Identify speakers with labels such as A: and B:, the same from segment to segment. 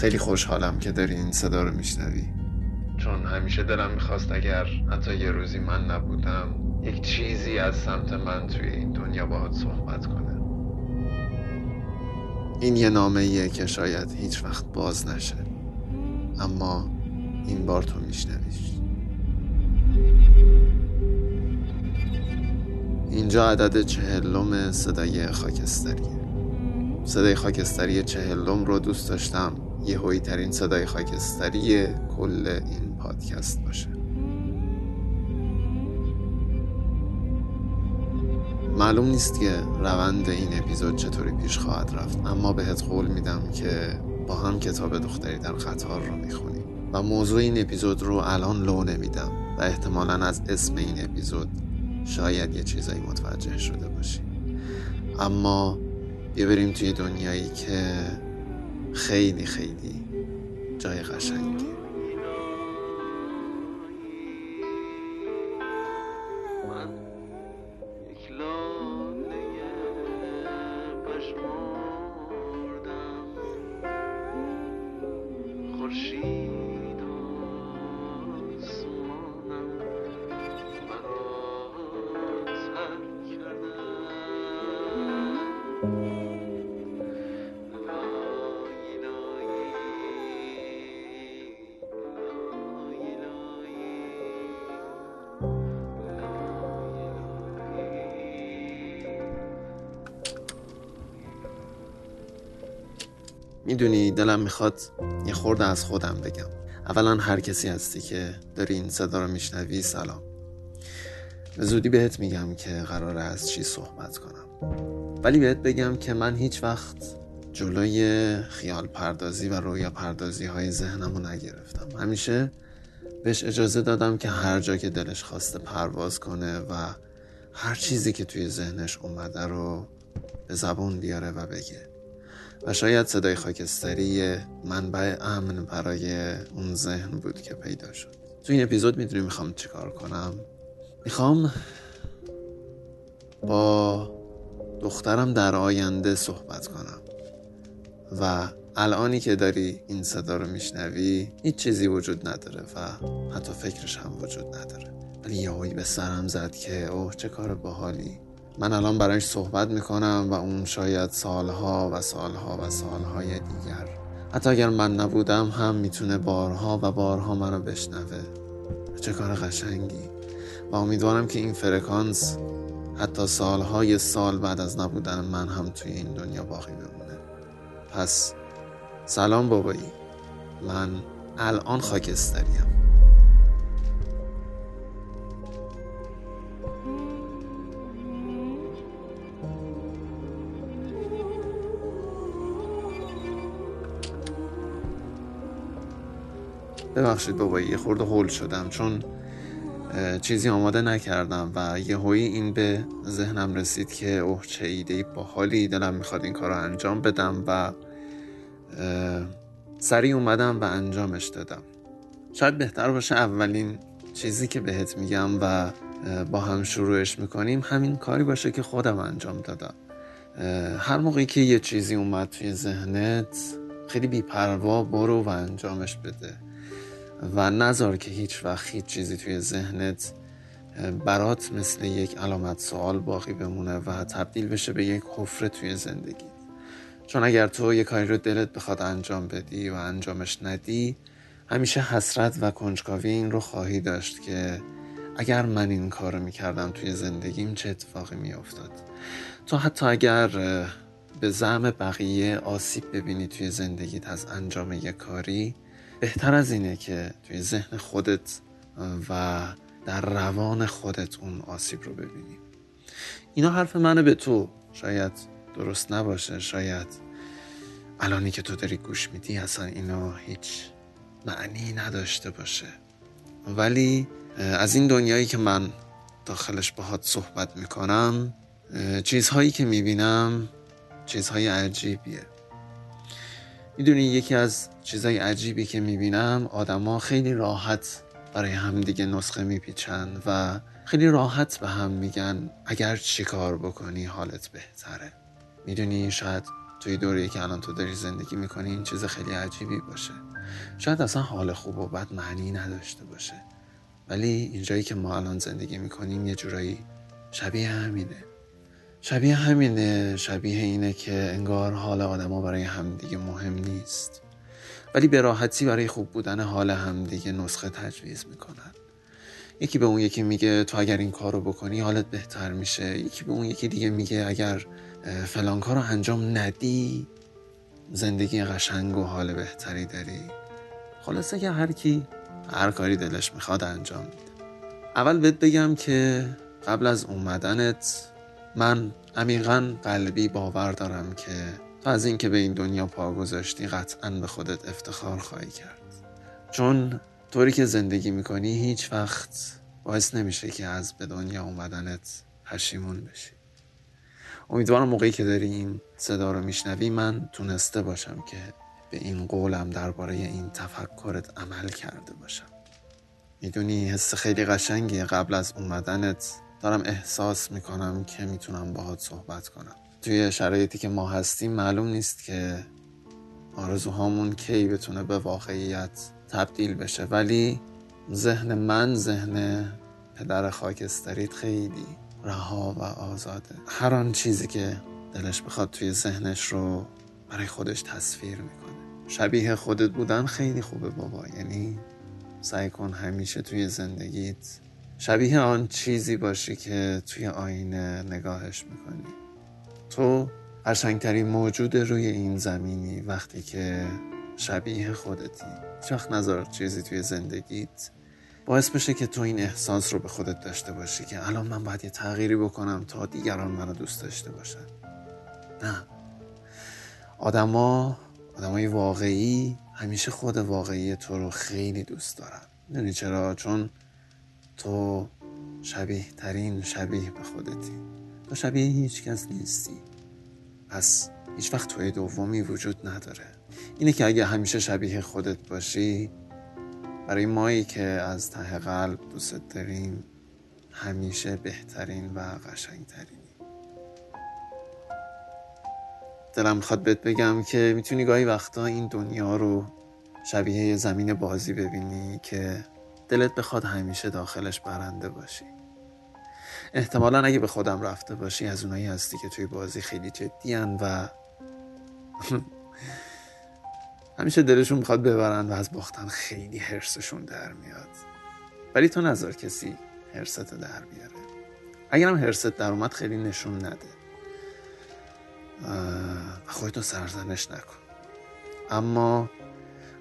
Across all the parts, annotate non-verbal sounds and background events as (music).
A: خیلی خوشحالم که داری این صدا رو میشنوی. چون همیشه دلم می‌خواست اگر حتی یه روزی من نبودم یک چیزی از سمت من توی این دنیا باهات صحبت کنه این یه نامه ایه که شاید هیچ وقت باز نشه. اما این بار تو میشنویش. اینجا عدد چهلم صدای خاکستریه صدای خاکستری چهلم رو دوست داشتم. یه ترین صدای خاکستری کل این پادکست باشه. معلوم نیست که روند این اپیزود چطوری پیش خواهد رفت اما بهت قول میدم که با هم کتاب دختری در قطار رو می‌خونیم. و موضوع این اپیزود رو الان لو نمیدم و احتمالا از اسم این اپیزود شاید یه چیزایی متوجه شده باشی. اما بیا بریم توی دنیایی که خیلی خیلی جای قشنگی می‌دونی دلم می‌خواد یه خورده از خودم بگم. اولا هر کسی هستی که داری این صدا رو میشنوی سلام. به زودی بهت میگم که قراره از چی صحبت کنم. ولی بهت بگم که من هیچ وقت جلوی خیال پردازی و رویا پردازی های ذهنم رو نگرفتم. همیشه بهش اجازه دادم که هر جا که دلش خواسته پرواز کنه و هر چیزی که توی ذهنش اومده رو به زبون بیاره و بگه. و شاید صدای خاکستری منبع امن برای اون ذهن بود که پیدا شد. تو این اپیزود می‌دونی می‌خوام چیکار کنم. می‌خوام با دخترم در آینده صحبت کنم. و الانی که داری این صدا رو میشنوی هیچ چیزی وجود نداره و حتی فکرش هم وجود نداره. ولی یهویی به سرم زد که اوه چه کار باحالی. من الان برایش صحبت می‌کنم و اون شاید سالها و سالها و سالهای دیگر. حتی اگر من نبودم هم می‌تونه بارها و بارها منو بشنوه. چه کار قشنگی. و امیدوارم که این فرکانس حتی سالهای سال بعد از نبودن من هم توی این دنیا باقی بمونه. پس سلام بابایی. من الان خاکستریم. ببخشید بابایی یه خورده هول شدم چون چیزی آماده نکردم و یه هایی این به ذهنم رسید که اوه چه ایده با حالی دلم می‌خواد این کار رو انجام بدم و سریع اومدم و انجامش دادم. شاید بهتر باشه اولین چیزی که بهت میگم و با هم شروعش می‌کنیم همین کاری باشه که خودم انجام دادم. هر موقعی که یه چیزی اومد توی ذهنت خیلی بیپروا برو و انجامش بده. و نذار که هیچ وقت هیچ چیزی توی ذهنت برات مثل یک علامت سوال باقی بمونه و تبدیل بشه به یک حفره توی زندگی. چون اگر تو یک کاری رو دلت بخواد انجام بدی و انجامش ندی همیشه حسرت و کنجکاوی این رو خواهی داشت که اگر من این کار رو می‌کردم توی زندگیم چه اتفاقی میافتاد. تو حتی اگر به زعم بقیه آسیب ببینی توی زندگیت از انجام یک کاری بهتر از اینه که توی ذهن خودت و در روان خودت اون آسیب رو ببینی. اینا حرف منه به تو شاید درست نباشه شاید الانی که تو داری گوش میدی اصلا اینا هیچ معنی نداشته باشه. ولی از این دنیایی که من داخلش باهات صحبت می‌کنم چیزهایی که می‌بینم چیزهای عجیبیه. می‌دونی یکی از چیزای عجیبی که می‌بینم آدما خیلی راحت برای همدیگه نسخه میپیچن و خیلی راحت به هم میگن اگر چی کار بکنی حالت بهتره. می‌دونی شاید توی دوره که الان تو داری زندگی می‌کنی این چیز خیلی عجیبی باشه. شاید اصلا حال خوب و بد معنی نداشته باشه. ولی اینجایی که ما الان زندگی می‌کنیم یه جورایی شبیه همینه. شبیه همینه شبیه اینه که انگار حال آدما برای همدیگه مهم نیست. ولی به راحتی برای خوب بودن حال همدیگه نسخه تجویز می‌کنن. یکی به اون یکی میگه تو اگر این کارو بکنی حالت بهتر میشه. یکی به اون یکی دیگه میگه اگر فلان کارو انجام ندی زندگی قشنگ و حال بهتری داری. خلاصه که هر کی هر کاری دلش می‌خواد انجام میده. اول بهت بگم که قبل از اومدنت من عمیقا قلبی باور دارم که تو از اینکه به این دنیا پا گذاشتی قطعا به خودت افتخار خواهی کرد. چون طوری که زندگی می‌کنی هیچ وقت باعث نمیشه که از به دنیا اومدنت پشیمون بشی. امیدوارم موقعی که داری این صدا رو میشنوی من تونسته باشم که به این قولم درباره این تفکرت عمل کرده باشم. می‌دونی حس خیلی قشنگی قبل از اومدنت دارم احساس می‌کنم که می‌تونم باهات صحبت کنم. توی شرایطی که ما هستیم معلوم نیست که آرزوهامون کی بتونه به واقعیت تبدیل بشه. ولی ذهن من ذهن پدر خاکستریت خیلی رها و آزاده. هر آن چیزی که دلش بخواد توی ذهنش رو برای خودش تصویر می‌کنه. شبیه خودت بودن خیلی خوبه بابا. یعنی سعی کن همیشه توی زندگیت شبیه آن چیزی باشی که توی آینه نگاهش می‌کنی. تو قشنگترین موجود روی این زمینی وقتی که شبیه خودتی. چخ نظر چیزی توی زندگیت باعث بشه که تو این احساس رو به خودت داشته باشی که الان من باید یه تغییری بکنم تا دیگران منو دوست داشته باشن. نه. آدما آدمای واقعی همیشه خود واقعی تو رو خیلی دوست دارن. می‌دونی چرا؟ چون تو شبیه ترین شبیه به خودتی. تو شبیه هیچ کس نیستی. پس هیچ وقت توی دومی وجود نداره. اینه که اگه همیشه شبیه خودت باشی برای مایی که از ته قلب دوست داریم همیشه بهترین و قشنگترینی. دلم می‌خواد بهت بگم که می‌تونی گاهی وقتا این دنیا رو شبیه یه زمین بازی ببینی که دلت بخواد همیشه داخلش برنده باشی. احتمالا اگه به خودم رفته باشی از اونایی هستی که توی بازی خیلی جدی و (laughs) همیشه دلشون می‌خواد ببرن و از باختن خیلی حرسشون در میاد. ولی تو نظر کسی حرست در بیاره. اگرم حرست در اومد خیلی نشون نده. خودتو سرزنش نکن. اما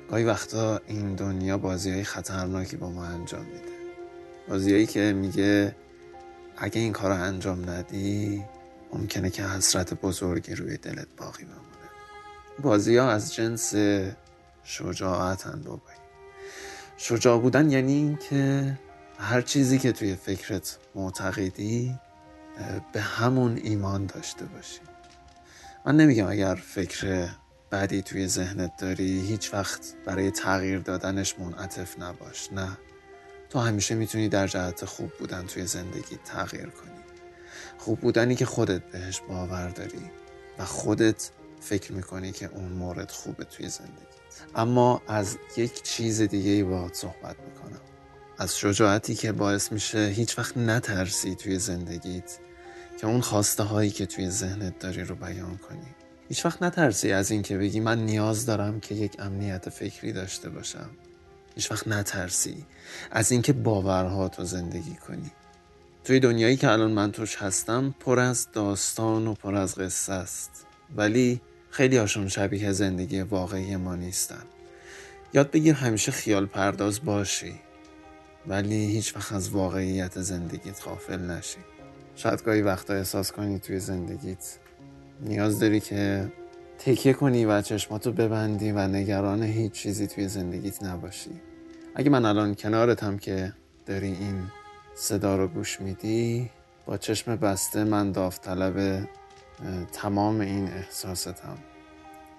A: گاهی وقتا این دنیا بازی های خطرناکی با ما انجام میده. بازیایی که میگه اگه این کار رو انجام ندی ممکنه که حسرت بزرگی روی دلت باقی بمونه. بازی ها از جنس شجاعتن بابایی شجاع بودن یعنی اینکه هر چیزی که توی فکرت معتقدی به همون ایمان داشته باشی. من نمیگم اگر فکر بعدی توی ذهنت داری هیچ وقت برای تغییر دادنش منعطف نباش نه. تو همیشه می‌تونی در جهت خوب بودن توی زندگی تغییر کنی. خوب بودنی که خودت بهش باور داری و خودت فکر می‌کنی که اون مورد خوبه توی زندگی. اما از یک چیز دیگه ای صحبت می‌کنم. از شجاعتی که باعث میشه هیچ وقت نترسی توی زندگیت که اون خواسته هایی که توی ذهنت داری رو بیان کنی. هیچ وقت نترسی از اینکه بگی من نیاز دارم که یک امنیت فکری داشته باشم. هیچ وقت نترسی از اینکه باورها تو زندگی کنی. توی دنیایی که الان من توش هستم پر از داستان و پر از قصه است. ولی خیلی هاشون شبیه زندگی واقعی ما نیستن. یاد بگیر همیشه خیال پرداز باشی ولی هیچ وقت از واقعیت زندگیت غافل نشی. شاید گاهی وقتا احساس کنی توی زندگیت نیاز داری که تکیه کنی و چشماتو ببندی و نگران هیچ چیزی توی زندگیت نباشی. اگه من الان کنارتم که داری این صدا رو گوش میدی با چشم بسته من داوطلب تمام این احساستم.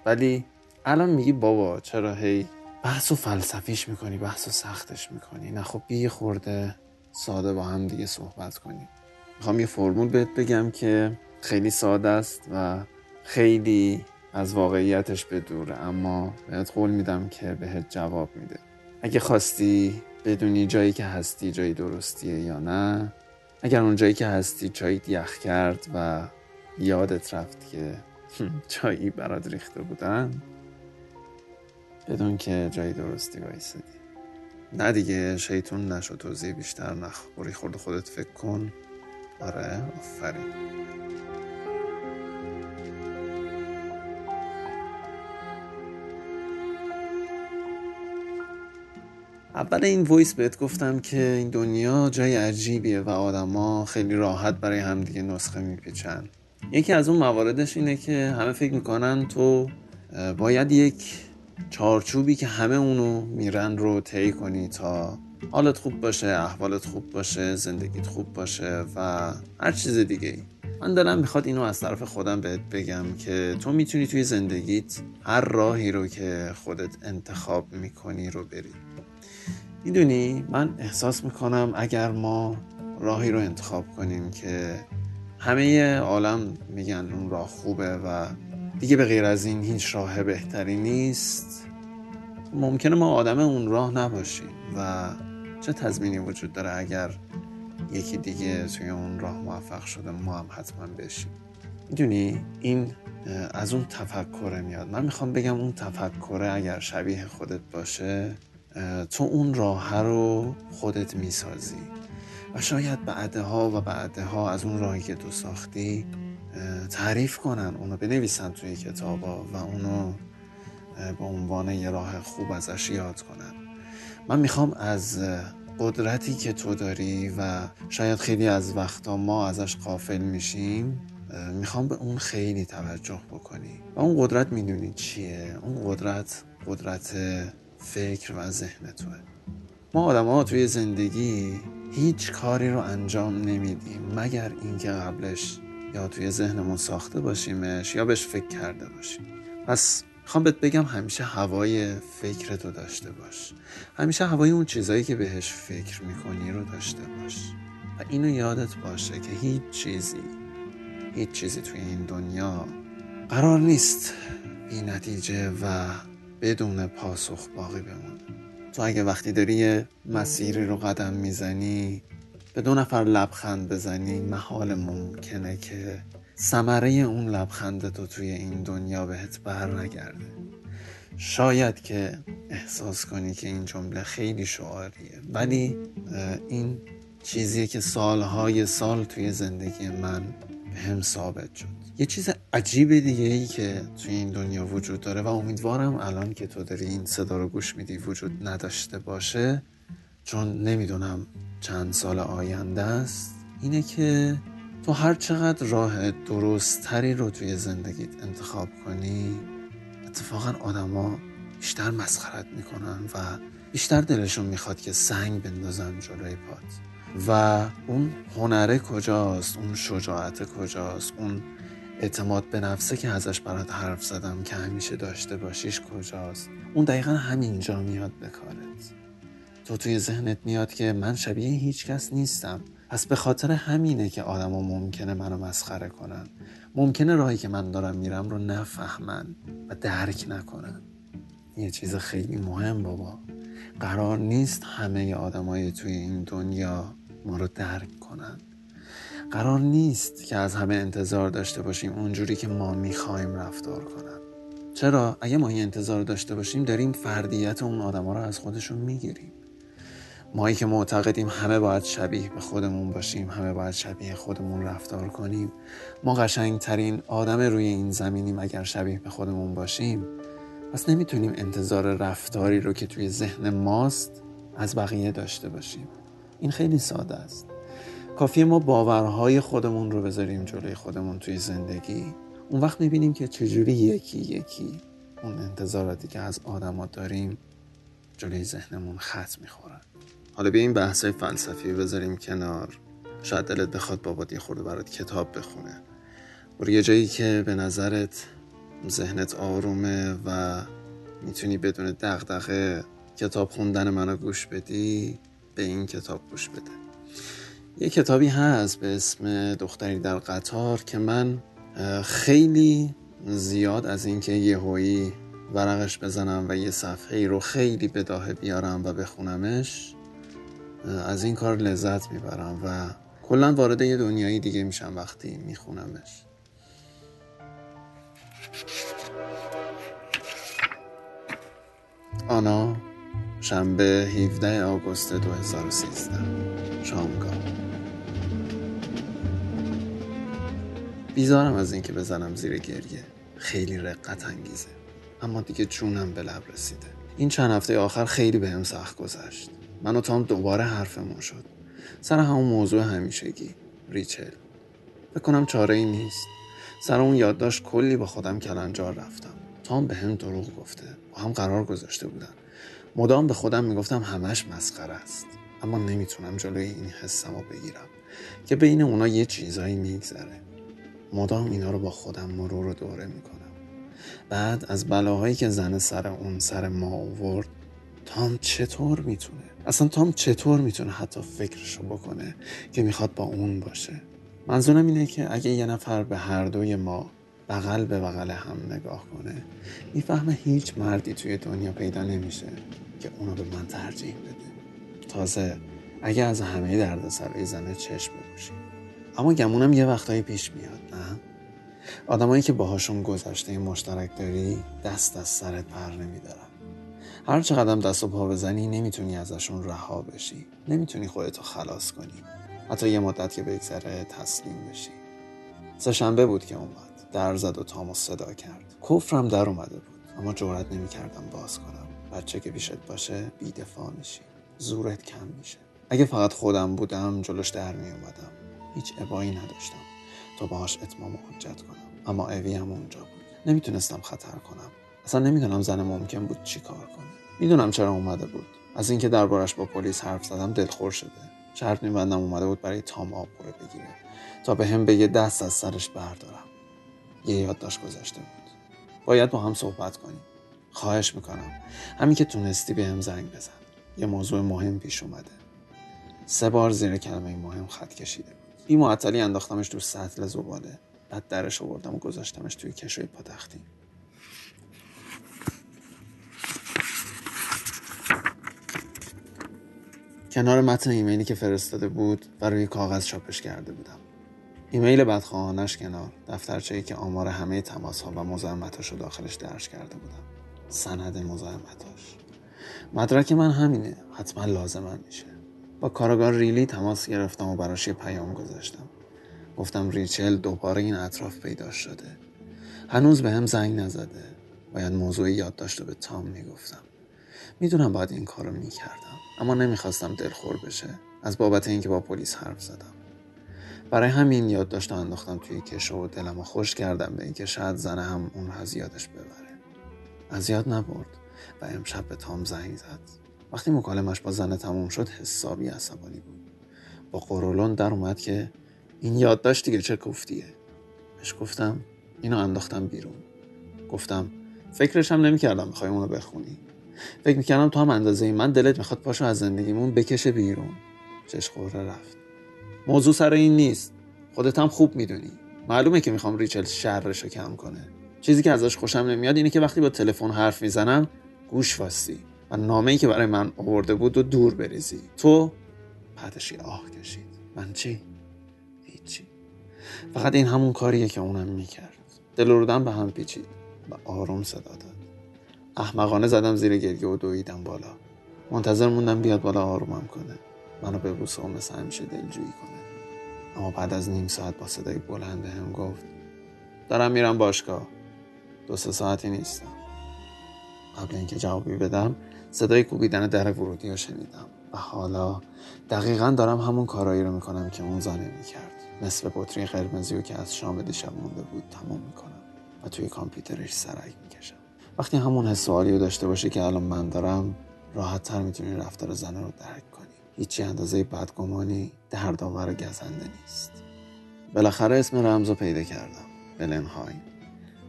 A: ولی الان میگی بابا چرا هی بحث و فلسفیش می‌کنی بحث و سختش می‌کنی؟ نه خب بی خورده ساده با هم دیگه صحبت کنیم می‌خوام یه فرمول بهت بگم که خیلی ساده است و خیلی از واقعیتش به دوره اما بهت قول میدم که بهت جواب میده. اگه خواستی بدونی جایی که هستی جایی درستیه یا نه اگر اون جایی که هستی جایی یخ کرد و یادت رفت که جایی برات ریخته بودن بدون که جایی درستی وایسادی. نه دیگه شیطون نشو توضیح بیشتر نخوری خورد خودت فکر کن. آره آفرین. اول این وایس بهت گفتم که این دنیا جای عجیبیه و آدما خیلی راحت برای همدیگه نسخه میپیچن. یکی از اون مواردش اینه که همه فکر می‌کنن تو باید یک چارچوبی که همه اونو میرن رو طی کنی تا حالت خوب باشه احوالت خوب باشه زندگیت خوب باشه و هر چیز دیگه ای من دلم می‌خواد اینو از طرف خودم بهت بگم که تو می‌تونی توی زندگیت هر راهی رو که خودت انتخاب می‌کنی رو بری. می‌دونی من احساس می‌کنم اگر ما راهی رو انتخاب کنیم که همه عالم میگن اون راه خوبه و دیگه به غیر از این هیچ راه بهتری نیست ممکنه ما آدم اون راه نباشیم و چه تضمینی وجود داره اگر یکی دیگه توی اون راه موفق شده ما هم حتما بشیم؟ می‌دونی این از اون تفکره میاد. من می‌خوام بگم اون تفکره اگر شبیه خودت باشه تو اون راه رو خودت می‌سازی. و شاید بعدها و بعدها از اون راهی که تو ساختی تعریف کنن اونو بنویسن توی کتابا و اونو به عنوان یه راه خوب ازش یاد کنن. من می‌خوام از قدرتی که تو داری و شاید خیلی از وقتا ما ازش قافل میشیم می‌خوام به اون خیلی توجه بکنی. و اون قدرت می‌دونی چیه؟ اون قدرت قدرت فکر و ذهن توه. ما آدم ها توی زندگی هیچ کاری رو انجام نمیدیم مگر اینکه قبلش یا توی ذهنمون ساخته باشیمش یا بهش فکر کرده باشیم. پس می‌خوام بهت بگم همیشه هوای فکر تو داشته باش. همیشه هوای اون چیزایی که بهش فکر می‌کنی رو داشته باش. و اینو یادت باشه که هیچ چیزی هیچ چیزی توی این دنیا قرار نیست. بی نتیجه و بدون پاسخ باقی بمونه. تو اگه وقتی داری یه مسیری رو قدم می‌زنی به دو نفر لبخند بزنی محال ممکنه که ثمره اون لبخند تو توی این دنیا بهت بر نگرده شاید که احساس کنی که این جمله خیلی شعاریه ولی این چیزیه که سالهای سال توی زندگی من به هم ثابت شد. یه چیز عجیب دیگه ای که توی این دنیا وجود داره و امیدوارم الان که تو داری این صدا رو گوش میدی وجود نداشته باشه چون نمی‌دونم چند سال آینده است اینه که تو هر چقدر راه درست تری رو توی زندگیت انتخاب کنی اتفاقا آدما بیشتر مسخرت می‌کنن و بیشتر دلشون می‌خواد که سنگ بندازن جلوی پات. و اون هنره کجاست؟ اون شجاعت کجاست؟ اون اعتماد به نفسه که ازش برات حرف زدم که همیشه داشته باشیش کجاست؟ اون دقیقا همینجا میاد به کارت. تو توی ذهنت میاد که من شبیه هیچ کس نیستم. پس به خاطر همینه که آدما ممکنه منو مسخره کنن. ممکنه راهی که من دارم میرم رو نفهمن و درک نکنن. یه چیز خیلی مهم بابا. قرار نیست همه آدمای توی این دنیا ما رو درک کنن. قرار نیست که از همه انتظار داشته باشیم اونجوری که ما می‌خوایم رفتار کنن. چرا؟ اگه ما این انتظار داشته باشیم داریم فردیت اون آدما رو از خودشون می‌گیریم. مایی که معتقدیم همه باید شبیه به خودمون باشیم همه باید شبیه خودمون رفتار کنیم. ما قشنگترین آدم روی این زمینیم اگر شبیه به خودمون باشیم. پس نمی‌تونیم انتظار رفتاری رو که توی ذهن ماست از بقیه داشته باشیم. این خیلی ساده است. کافیه ما باورهای خودمون رو بذاریم جلوی خودمون توی زندگی. اون وقت می‌بینیم که چجوری یکی یکی اون انتظاراتی که از آدما داریم جلوی ذهنمون خط می‌خورن حالا بیا این بحثای فلسفی بذاریم کنار. شاید دلت بخواد بابات یه خورده برات کتاب بخونه. برو یه جایی که به نظرت ذهنت آرومه و می‌تونی بدون دغدغه کتاب خوندن منو گوش بدی به این کتاب گوش بده. یه کتابی هست به اسم دختری در قطار که من خیلی زیاد از اینکه یهویی ورقش بزنم و یه صفحه ای رو خیلی بداهه بیارم و بخونمش از این کار لذت می‌برم و کلا وارد یه دنیایی دیگه میشم وقتی میخونمش. آنا شنبه 17 آگوست 2013 شامگاه. بیزارم از اینکه بزنم زیر گریه. خیلی رقت انگیزه. اما دیگه جونم به لب رسیده. این چند هفته آخر خیلی بهم هم سخت گذشت. من و تام دوباره حرفمون شد. سر همون موضوع همیشگی. ریچل. بکنم چاره ای نیست. سر اون یادداشت کلی با خودم کلنجار رفتم. تام به هم دروغ گفته. با هم قرار گذاشته بودن. مدام به خودم می‌گفتم همش مسخره است. اما نمی‌تونم جلوی این حسم رو بگیرم. که بین اونا یه چیزایی میگذره. مدام اینا رو با خودم مرور و دوره می‌کنم. بعد از بلاهایی که زن سر اون سر ما آورد تام چطور می‌تونه؟ اصلا تام چطور می‌تونه حتی فکرشو بکنه که می‌خواد با اون باشه؟ منظورم اینه که اگه یه نفر به هر دوی ما بغل به بغل هم نگاه کنه می‌فهمه هیچ مردی توی دنیا پیدا نمیشه که اونو به من ترجیح بده. تازه اگه از همه درد سرای زنه چشم بپوشی اما گمونم یه وقتایی پیش میاد نه؟ آدمایی که باهاشون گذشته مشترک داری دست از سرت پر نمیدارن. هر چقدر دست و پا بزنی نمی‌تونی ازشون رها بشی. نمی‌تونی خودتو خلاص کنی. حتی یه مدت که بگذره تسلیم بشی. سهشنبه بود که اومد. در زد و تامو صدا کرد. کفرم در اومده بود. اما جورت نمی‌کردم باز کنم. بچه که بیشت باشه بیدفاع میشی. زورت کم میشه. اگه فقط خودم بودم جلوش در می اومدم هیچ ابایی نداشتم. تا باهاش اتمام حجت کنم. اما اوی هم اونجا بود. نمی‌تونستم خطر کنم. اصلا نمی‌دونم زن ممکن بود چی کار کنه. می‌دونم چرا اومده بود. از اینکه دربارش با پلیس حرف زدم دلخور شده. شرط میبندم اومده بود برای تام آبقوره بگیره. تا به هم بگه دست از سرش بردارم. یه یادداشت گذاشته بود. باید با هم صحبت کنیم. خواهش می‌کنم. همین که تونستی به هم زنگ بزن. یه موضوع مهم پیش اومده. سه بار زیر کلمه مهم خط کشیده بود. بی معطلی انداختمش تو سطل زباله. بعد درش آوردم و گذاشتمش توی کشوی پاتختی. کنار متن ایمیلی که فرستاده بود و روی کاغذ چاپش کرده بودم. ایمیل بدخواهانش کنار دفترچه‌ای که آمار همه تماس ها و مزاحمتاش رو داخلش درج کرده بودم. سند مزاحمتاش. مدرک من همینه. حتما لازمم میشه. با کارگار ریلی تماس گرفتم و براش یه پیام گذاشتم. گفتم ریچل دوباره این اطراف پیدا شده. هنوز به هم زنگ نزده. باید موضوع یادداشت رو به تام می‌گفتم. می‌دونم باید این کارو می‌کردم اما نمی‌خواستم دلخور بشه. از بابت اینکه با پلیس حرف زدم. برای همین یادداشت انداختم توی کشو و دلم رو خوش کردم به اینکه شاید زنه هم اون از یادش ببره. از یاد نبرد و امشب به تام زنگ زد. وقتی مکالمش با زنه تموم شد حسابی عصبانی بود. با قرولون در اومد که این یادداشت دیگه چه گفتیه. بهش گفتم اینو انداختم بیرون. گفتم فکرش هم نمی‌کردم بخوای اونو بخونی. فکر می‌کردم تو هم اندازه من دلت می‌خواد پاشو از زندگیمون بکشه بیرون. چش قره رفت. موضوع سر این نیست. خودت هم خوب می‌دونی. معلومه که می‌خوام ریچل شرش رو کم کنه. چیزی که ازش خوشم نمیاد اینه که وقتی با تلفن حرف می‌زنم گوش واستی و نامه ای که برای من آورده بود و دور بریزی. تو بعدش آه کشید. من چی؟ هیچی. فقط این همون کاریه که اونم می‌کرد. دل رودم به هم پیچید و آروم صدا داد. احمقانه زدم زیر گریه و دویدم بالا. منتظر موندم بیاد بالا آرومم کنه. منو به بوسه و مثل همیشه دلجویی کنه. اما بعد از نیم ساعت با صدای بلند هم گفت دارم میرم باشگاه. دو سه ساعتی نیستم. قبل اینکه جوابی بدم صدای کوبیدن در ورودی رو شنیدم و حالا دقیقا دارم همون کارایی رو می‌کنم که اون زنه می‌کرد. نصف بطری قرمزی رو که از شام دیشب مونده بود تمام می‌کنم و توی کامپیوترش سرک می‌کشم. وقتی همون حس رو داشته باشه که الان من دارم راحت تر می‌تونی رفتار زنه رو درک کنی. هیچی اندازه بدگمانی دردآور و گزنده نیست. بالاخره اسم رمز رو پیدا کردم. بلنهایم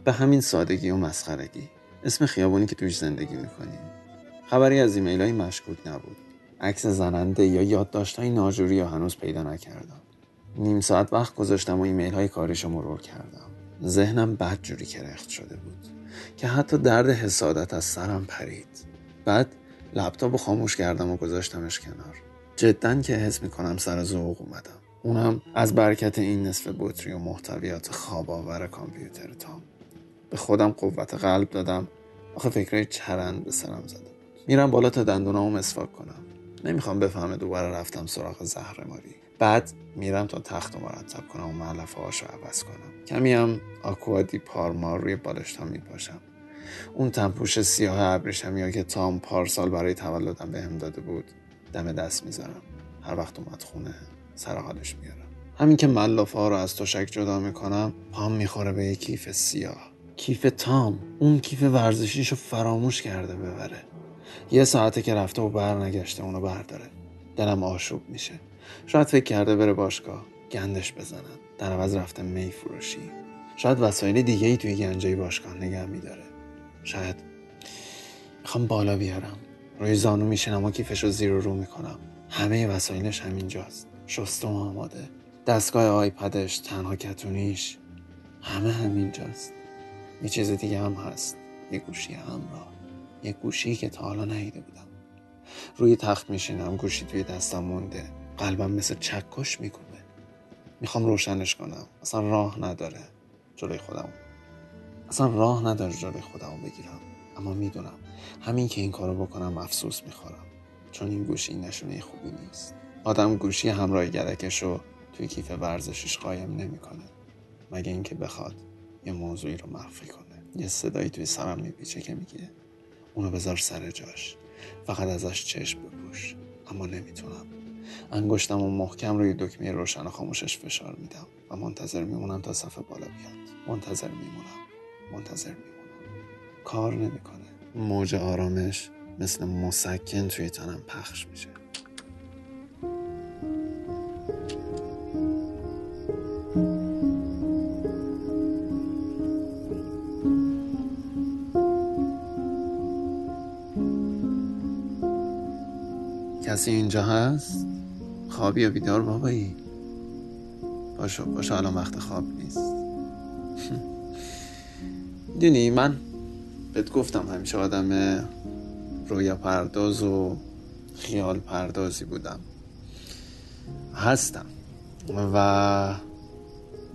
A: به همین سادگی و مسخرگی. اسم خیابونی که توش زندگی می‌کنیم خبری از ایمیل های مشکوک نبود. عکس زننده یا یادداشت های ناجوری یا هنوز پیدا نکردم. نیم ساعت وقت گذاشتم و ایمیل های کاریشو مرور کردم. ذهنم بد جوری کرخت شده بود که حتی درد حسادت از سرم پرید. بعد لپتاپ خاموش کردم و گذاشتمش کنار. جدا که حس می‌کنم سر ذوق اومدم. اونم از برکت این نصف بطری و محتویات خواب آور کامپیوتر تام. به خودم قوت قلب دادم. آخه فکرهای چرند به سرم زده میرم بالا تا دندونامو مسواک کنم. نمی‌خوام بفهمه دوباره رفتم سراغ زهر ماری بعد میرم تا تخت رو مرتب کنم و معلفه هاشو عوض کنم. کمی هم آکوادی پارمار روی بالشتم میپاشم. اون تنپوش سیاه ابریشمی ها که تام پارسال برای تولدم بهم داده بود دم دست می‌ذارم هر وقت اومد خونه سر حالش میارم. همین که ملافه ها رو از تشک جدا می‌کنم پام می‌خوره به یک کیف سیاه. کیف تام اون کیف ورزشیشو فراموش کرده ببره. یه ساعته که رفته و برنگشته اونو برداره. دلم آشوب میشه. شاید فکر کرده بره باشگاه گندش بزنن. در عوض رفته می فروشی. شاید وسایل دیگه ای توی گنجه باشگاه نگه میداره. شاید می‌خوام بالا بیارم. روی زانو میشینم و کیفش رو زیر و رو می‌کنم. همه وسایلش همینجاست. شستم آماده. دستگاه آیپدش تنها کتونیش. همه همینجاست. یه چیز دیگه هم هست. یه گوشی همراه یه گوشی که تا حالا ندیده بودم. روی تخت میشینم گوشی توی دستم مونده. قلبم مثل چکش می‌کنه می‌خوام روشنش کنم. اصلا راه نداره جلوی خودم. اصلا راه نداره جلوی خودم بگیرم. اما می‌دونم همین که این کارو بکنم افسوس می‌خورم. چون این گوشی نشونه خوبی نیست. آدم گوشی همراه گرکش رو توی کیف ورزشش قایم نمی‌کنه. مگه اینکه بخواد. یه موضوعی رو مخفی کنه. یه صدایی توی سرم میپیچه که میگه اونو بذار سر جاش. فقط ازش چشم بپوش. اما نمی‌تونم. انگشتم و محکم روی دکمه روشن خاموشش فشار میدم و منتظر میمونم تا صفحه بالا بیاد. منتظر میمونم. منتظر میمونم. کار نمی‌کنه. موج آرامش مثل مسکن توی تنم پخش میشه. کسی اینجا هست؟ خوابی یا بیدار بابایی؟ باشو باشو الان وقت خواب نیست (laughs) دونی من بهت گفتم همیشه آدم رویا پرداز و خیال پردازی بودم هستم و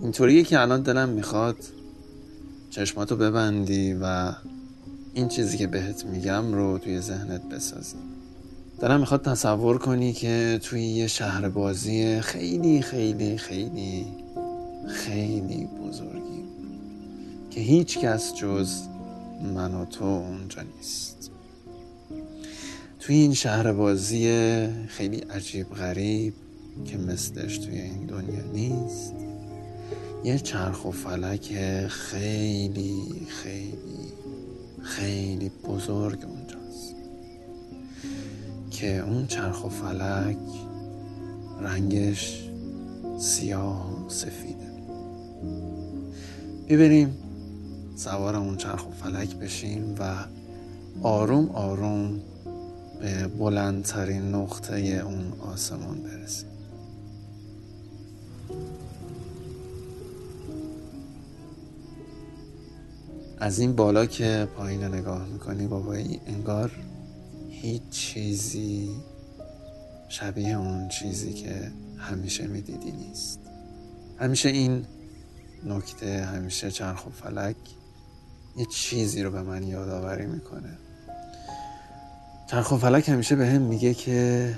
A: اینطوریه که الان دلم می‌خواد چشماتو ببندی و این چیزی که بهت میگم رو توی ذهنت بسازی دارم می‌خواد تصور کنی که توی یه شهر بازی خیلی خیلی خیلی خیلی بزرگی. که هیچ کس جز من و تو اونجا نیست. توی این شهر بازی خیلی عجیب غریب که مثلش توی این دنیا نیست یه چرخ و فلک خیلی خیلی خیلی بزرگ اونجاست که اون چرخ و فلک رنگش سیاه و سفیده. ببریم سوار اون چرخ و فلک بشیم و آروم آروم به بلندترین نقطه اون آسمان برسیم. از این بالا که پایین نگاه می‌کنی بابایی انگار هیچ چیزی شبیه اون چیزی که همیشه می‌دیدی نیست. همیشه این نکته همیشه چرخ و فلک یه چیزی رو به من یادآوری می‌کنه. چرخ و فلک همیشه به هم میگه که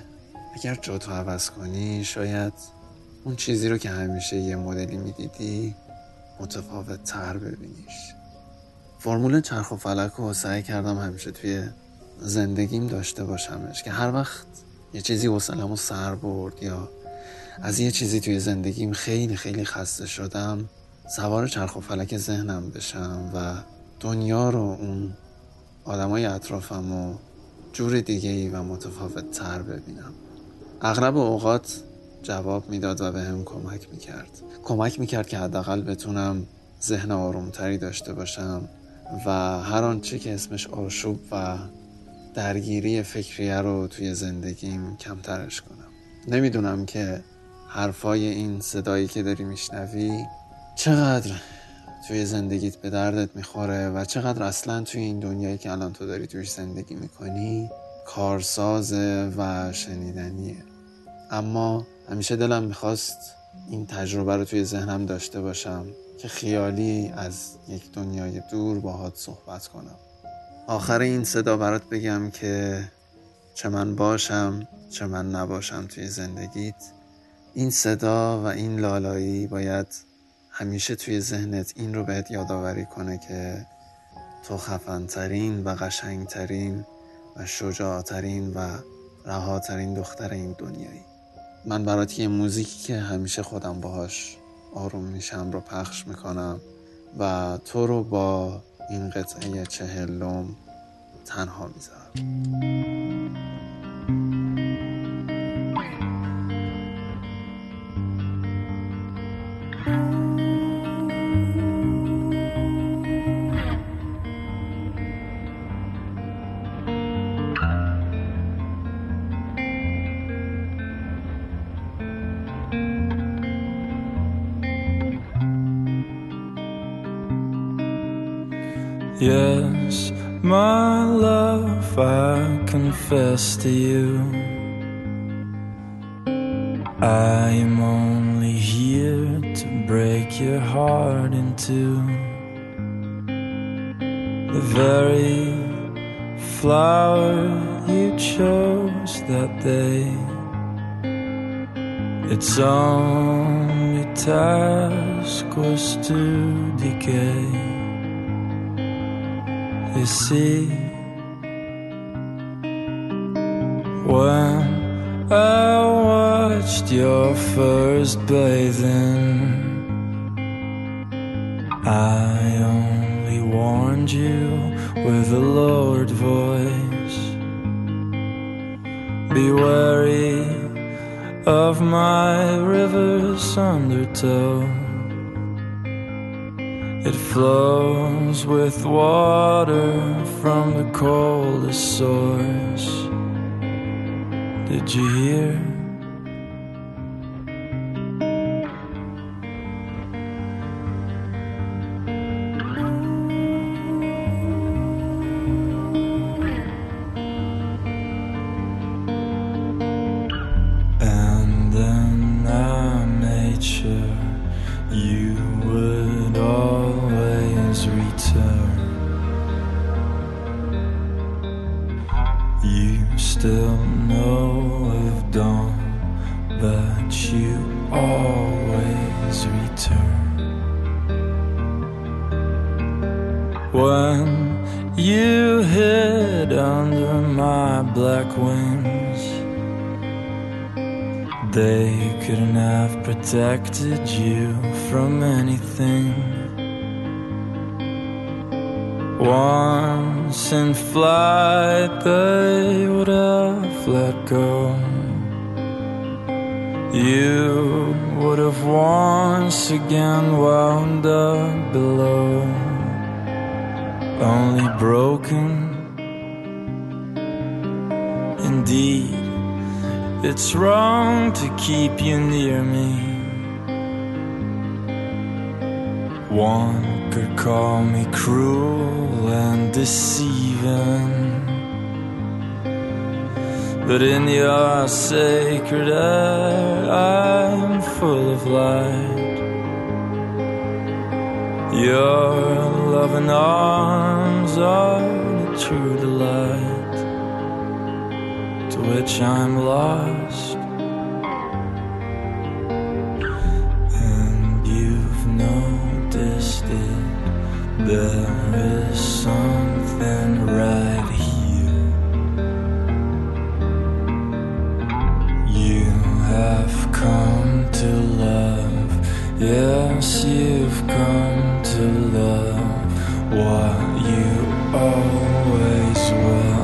A: اگر جا تو عوض کنی شاید اون چیزی رو که همیشه یه مدلی می‌دیدی متفاوت تر ببینیش. فرمول چرخ و فلک رو سعی کردم همیشه توی زندگیم داشته باشمش که هر وقت یه چیزی حوصله‌مو سر برد یا از یه چیزی توی زندگیم خیلی خیلی خسته شدم سوار چرخ و فلک ذهنم بشم و دنیا رو اون آدمای اطرافم و جور دیگه ای و متفاوت تر ببینم. اغلب اوقات جواب می‌داد و به هم کمک می‌کرد. کمک می‌کرد که حداقل بتونم ذهن آرومتری داشته باشم و هر آنچه که اسمش آشوب و درگیری فکریه رو توی زندگیم کمترش کنم. نمی‌دونم که حرفای این صدایی که داری میشنوی چقدر توی زندگیت به دردت می‌خوره و چقدر اصلا توی این دنیایی که الان تو داری توی زندگی می‌کنی کارسازه و شنیدنیه. اما همیشه دلم می‌خواست این تجربه رو توی ذهنم داشته باشم که خیالی از یک دنیای دور باهات صحبت کنم. آخر این صدا برات بگم که چه من باشم چه من نباشم توی زندگیت. این صدا و این لالایی باید همیشه توی ذهنت این رو بهت یادآوری کنه که تو خفنترین و قشنگترین و شجاعترین و رهاترین دختر این دنیایی. من برات یه موزیکی که همیشه خودم باهاش آروم میشم رو پخش می‌کنم و تو رو با این قطعه چهلم تنها می‌ذارم.
B: Yes, my love, I confess to you. I am only here to break your heart into the very flower you chose that day. Its only task was to decay. See, when I watched your first bathing, I only warned you with a lowered voice. Be wary of my river's undertow. It flows with water from the coldest source. Did you hear? When you hid under my black wings. They couldn't have protected you from anything. Once in flight, they would have let go. You would have once again wound up below, only broken. Indeed. It's wrong to keep you near me. One could call me cruel and deceiving. But in your sacred air, I'm full of light. Your loving arms are the true delight to which I'm lost. And you've noticed it, there is something right here. You have come to love, yes, you've come to love what you always will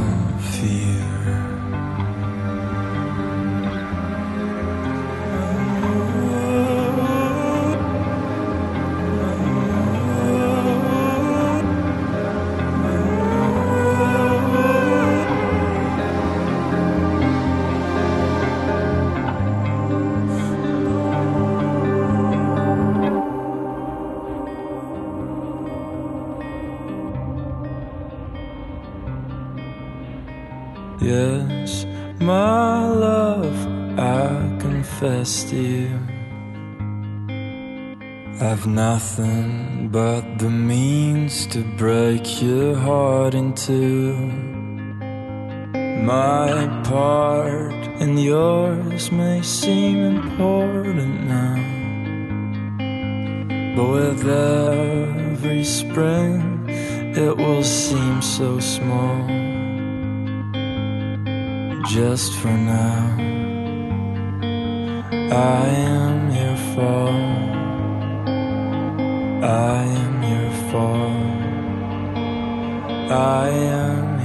B: Yes, my love, I confess to you. I've nothing but the means to break your heart in two. My part and yours may seem important now, but with every spring it will seem so small. Just for now, I am your fault. I am your fault. I am